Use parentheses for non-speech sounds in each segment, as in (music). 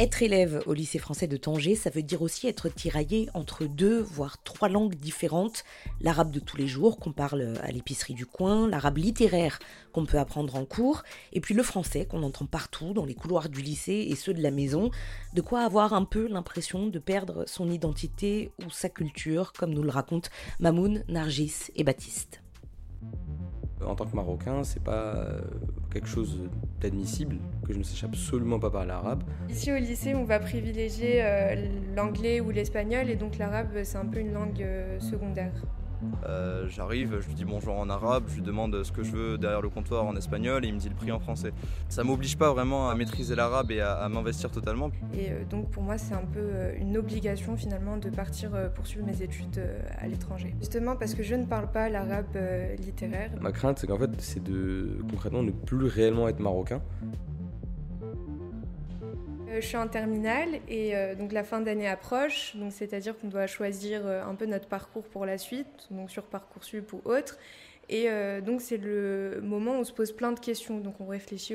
Être élève au lycée français de Tanger, ça veut dire aussi être tiraillé entre deux, voire trois langues différentes. L'arabe de tous les jours qu'on parle à l'épicerie du coin, l'arabe littéraire qu'on peut apprendre en cours, et puis le français qu'on entend partout dans les couloirs du lycée et ceux de la maison. De quoi avoir un peu l'impression de perdre son identité ou sa culture, comme nous le racontent Mamoun, Nargis et Baptiste en tant que Marocain, c'est pas euh, quelque chose d'admissible que je ne sache absolument pas parler arabe. Ici au lycée, on va privilégier euh, l'anglais ou l'espagnol et donc l'arabe, c'est un peu une langue euh, secondaire. Euh, j'arrive, je lui dis bonjour en arabe, je lui demande ce que je veux derrière le comptoir en espagnol et il me dit le prix en français. Ça m'oblige pas vraiment à maîtriser l'arabe et à, m'investir totalement. Et euh, donc pour moi c'est un peu euh, une obligation finalement de partir poursuivre mes études à l'étranger. Justement parce que je ne parle pas l'arabe littéraire. Ma crainte c'est qu'en fait c'est de concrètement ne plus réellement être marocain je suis en terminale et euh, donc la fin d'année approche, donc c'est-à-dire qu'on doit choisir euh, un peu notre parcours pour la suite, donc sur Parcoursup ou autre. Et donc c'est le moment où on se pose plein de questions, donc on réfléchit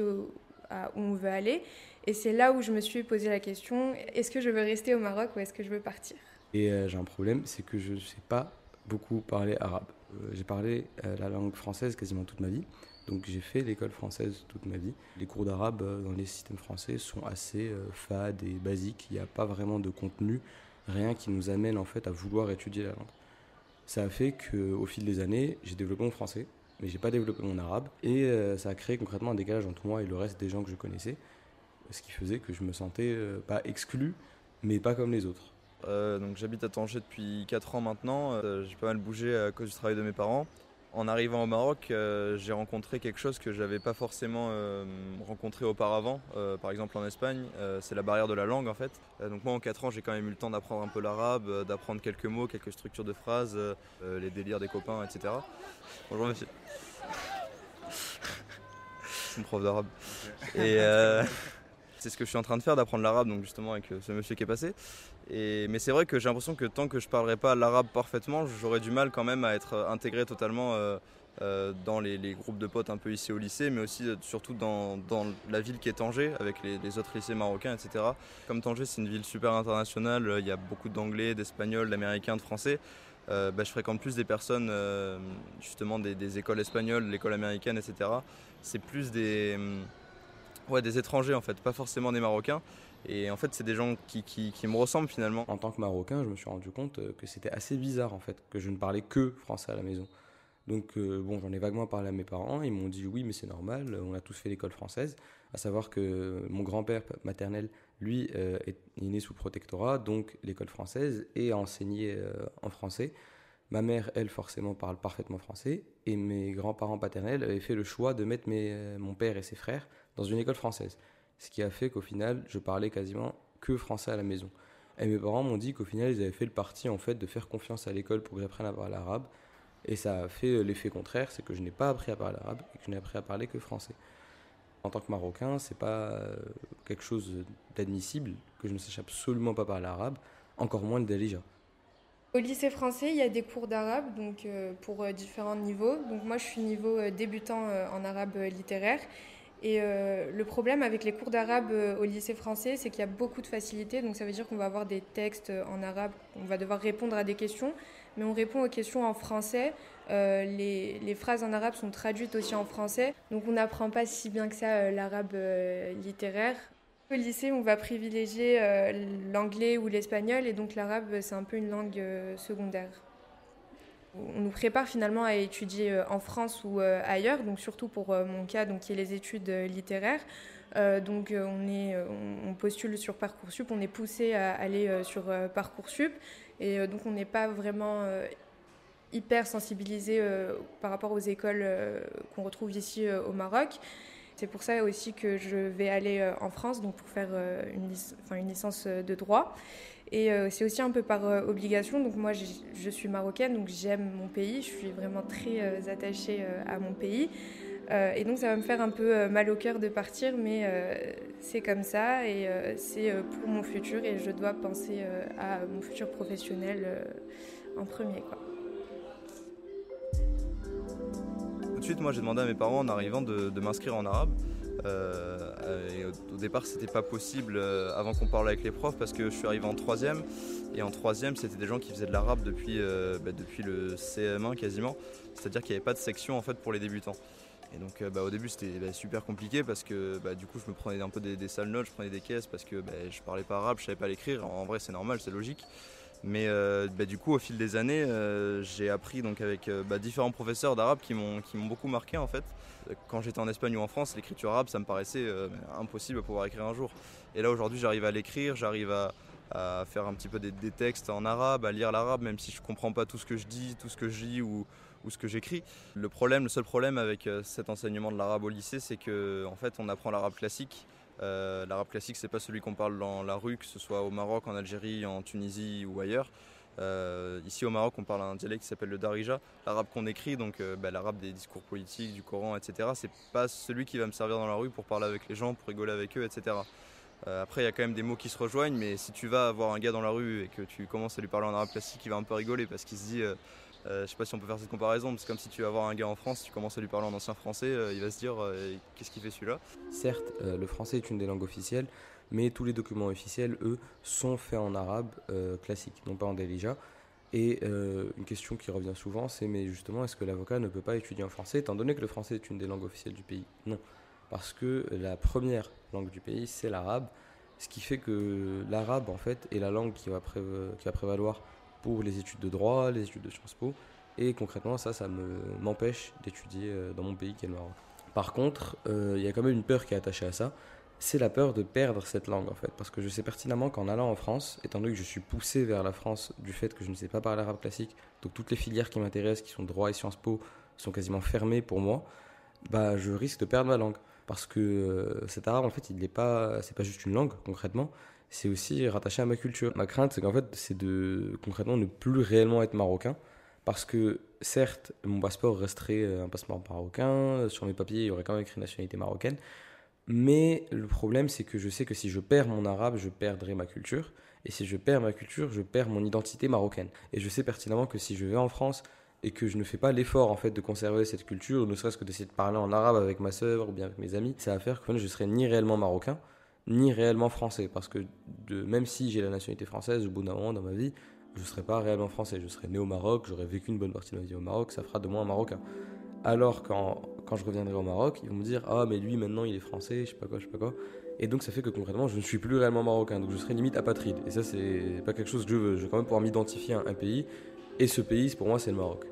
à où on veut aller. Et c'est là où je me suis posé la question, est-ce que je veux rester au Maroc ou est-ce que je veux partir? Et j'ai un problème, c'est que je ne sais pas beaucoup parler arabe. j'ai parlé la langue française quasiment toute ma vie. Donc j'ai fait l'école française toute ma vie. Les cours d'arabe euh, dans les systèmes français sont assez euh, fades et basiques. Il n'y a pas vraiment de contenu, rien qui nous amène en fait à vouloir étudier la langue. Ça a fait qu'au fil des années, j'ai développé mon français, mais j'ai pas développé mon arabe. Et euh, ça a créé concrètement un décalage entre moi et le reste des gens que je connaissais. Ce qui faisait que je me sentais pas exclu, mais pas comme les autres. donc j'habite à Tanger depuis 4 ans maintenant. j'ai pas mal bougé à cause du travail de mes parents en arrivant au Maroc, euh, j'ai rencontré quelque chose que je n'avais pas forcément euh, rencontré auparavant. Euh, par exemple en Espagne, c'est la barrière de la langue en fait. donc moi en 4 ans, j'ai quand même eu le temps d'apprendre un peu l'arabe, d'apprendre quelques mots, quelques structures de phrases, les délires des copains, etc. Bonjour monsieur. (laughs) C'est une prof d'arabe. Et (laughs) c'est ce que je suis en train de faire, d'apprendre l'arabe, donc justement avec ce monsieur qui est passé mais c'est vrai que j'ai l'impression que tant que je ne parlerai pas l'arabe parfaitement, j'aurais du mal quand même à être intégré totalement euh, euh, dans les, groupes de potes un peu ici au lycée, mais aussi euh, surtout dans, la ville qui est Tanger, avec les, autres lycées marocains, etc. Comme Tanger, c'est une ville super internationale, il y a beaucoup d'anglais, d'espagnols, d'américains, de français. Bah, je fréquente plus des personnes justement des, écoles espagnoles, l'école américaine, etc. C'est plus des, ouais, des étrangers en fait, pas forcément des Marocains. Et en fait, c'est des gens qui, qui, me ressemblent finalement. En tant que Marocain, je me suis rendu compte euh, que c'était assez bizarre en fait, que je ne parlais que français à la maison. Donc euh, bon, j'en ai vaguement parlé à mes parents, ils m'ont dit oui, mais c'est normal, on a tous fait l'école française. À savoir que mon grand-père maternel, lui, euh, est, né sous protectorat, donc l'école française, et a enseigné en français. Ma mère, elle, forcément, parle parfaitement français, et mes grands-parents paternels avaient fait le choix de mettre mes, mon père et ses frères dans une école française ce qui a fait qu'au final, je parlais quasiment que français à la maison. Et mes parents m'ont dit qu'au final, ils avaient fait le parti en fait de faire confiance à l'école pour que j'apprenne à parler arabe. Et ça a fait euh, l'effet contraire, c'est que je n'ai pas appris à parler arabe et que je n'ai appris à parler que français. En tant que Marocain, c'est pas euh, quelque chose d'admissible que je ne sache absolument pas parler arabe, encore moins le dalija. Au lycée français, il y a des cours d'arabe donc euh, pour différents niveaux. Donc moi, je suis niveau débutant en arabe littéraire et euh, le problème avec les cours d'arabe euh, au lycée français, c'est qu'il y a beaucoup de facilité. Donc ça veut dire qu'on va avoir des textes en arabe, on va devoir répondre à des questions, mais on répond aux questions en français. Euh, les, les, phrases en arabe sont traduites aussi en français. Donc on n'apprend pas si bien que ça l'arabe littéraire. Au lycée, on va privilégier l'anglais ou l'espagnol, et donc l'arabe, c'est un peu une langue secondaire on nous prépare finalement à étudier euh, en France ou euh, ailleurs, donc surtout pour euh, mon cas, donc qui est les études littéraires. donc on, est, on, postule sur Parcoursup, on est poussé à aller sur Parcoursup, et donc on n'est pas vraiment hyper sensibilisé par rapport aux écoles qu'on retrouve ici au Maroc. C'est pour ça aussi que je vais aller en France, donc pour faire une, une licence de droit. Et euh, c'est aussi un peu par euh, obligation. Donc moi, je suis marocaine, donc j'aime mon pays. Je suis vraiment très euh, attachée à mon pays. et donc ça va me faire un peu mal au cœur de partir, mais c'est comme ça et c'est pour mon futur et je dois penser à mon futur professionnel en premier. Suite, moi j'ai demandé à mes parents en arrivant de, m'inscrire en arabe. Euh, au, départ, c'était pas possible euh, avant qu'on parle avec les profs parce que je suis arrivé en troisième. Et en troisième, c'était des gens qui faisaient de l'arabe depuis, bah, depuis le CM1 quasiment. C'est-à-dire qu'il n'y avait pas de section en fait pour les débutants. Et donc bah, au début c'était bah, super compliqué parce que du coup je me prenais un peu des, sales notes, je prenais des caisses parce que je parlais pas arabe, je savais pas l'écrire. En vrai c'est normal, c'est logique. Mais euh, bah, du coup, au fil des années, euh, j'ai appris donc avec euh, bah, différents professeurs d'arabe qui m'ont beaucoup marqué en fait. Quand j'étais en Espagne ou en France, l'écriture arabe, ça me paraissait impossible à pouvoir écrire un jour. Et là, aujourd'hui, j'arrive à l'écrire, j'arrive à, faire un petit peu des, textes en arabe, à lire l'arabe, même si je comprends pas tout ce que je dis, tout ce que je lis ou, ou ce que j'écris. Le problème, le seul problème avec cet enseignement de l'arabe au lycée, c'est qu'en en fait, on apprend l'arabe classique euh, l'arabe classique, c'est pas celui qu'on parle dans la rue, que ce soit au Maroc, en Algérie, en Tunisie ou ailleurs. Euh, ici au Maroc, on parle un dialecte qui s'appelle le Darija, l'arabe qu'on écrit, donc euh, bah, l'arabe des discours politiques, du Coran, etc. C'est pas celui qui va me servir dans la rue pour parler avec les gens, pour rigoler avec eux, etc. après, il y a quand même des mots qui se rejoignent, mais si tu vas voir un gars dans la rue et que tu commences à lui parler en arabe classique, il va un peu rigoler parce qu'il se dit euh, je sais pas si on peut faire cette comparaison, c'est comme si tu vas voir un gars en France, tu commences à lui parler en ancien français, euh, il va se dire euh, qu'est-ce qu'il fait celui-là? Certes, le français est une des langues officielles, mais tous les documents officiels, eux, sont faits en arabe classique, non pas en dalija. Et une question qui revient souvent, c'est mais justement, est-ce que l'avocat ne peut pas étudier en français, étant donné que le français est une des langues officielles du pays? Non, parce que la première langue du pays, c'est l'arabe, ce qui fait que l'arabe, en fait, est la langue qui va prévaloir pour les études de droit, les études de Sciences Po. Et concrètement, ça, ça m'empêche d'étudier euh, dans mon pays qui est le Maroc. Par contre, euh, il y a quand même une peur qui est attachée à ça. C'est la peur de perdre cette langue en fait. Parce que je sais pertinemment qu'en allant en France, étant donné que je suis poussé vers la France du fait que je ne sais pas parler arabe classique, donc toutes les filières qui m'intéressent, qui sont droit et Sciences Po, sont quasiment fermées pour moi, bah je risque de perdre ma langue. Parce que euh, cet arabe en fait, il n'est pas, c'est pas juste une langue concrètement, c'est aussi rattaché à ma culture. Ma crainte, c'est qu'en fait, c'est de concrètement ne plus réellement être marocain. Parce que certes, mon passeport resterait euh, un passeport marocain, sur mes papiers, il y aurait quand même écrit nationalité marocaine. Mais le problème, c'est que je sais que si je perds mon arabe, je perdrai ma culture. Et si je perds ma culture, je perds mon identité marocaine. Et je sais pertinemment que si je vais en France et que je ne fais pas l'effort en fait de conserver cette culture, ne serait-ce que d'essayer de parler en arabe avec ma soeur ou bien avec mes amis, ça va faire que je serai ni réellement marocain, ni réellement français. Parce que même si j'ai la nationalité française, au bout d'un moment dans ma vie, je ne serai pas réellement français. Je serai né au Maroc, j'aurais vécu une bonne partie de ma vie au Maroc, ça fera de moi un Marocain. Alors quand, quand je reviendrai au Maroc, ils vont me dire Ah, mais lui maintenant il est français, je sais pas quoi, je sais pas quoi. Et donc ça fait que concrètement je ne suis plus réellement marocain, donc je serai limite apatride. Et ça, c'est pas quelque chose que je veux. Je veux quand même pouvoir m'identifier à un pays. Et ce pays, pour moi, c'est le Maroc.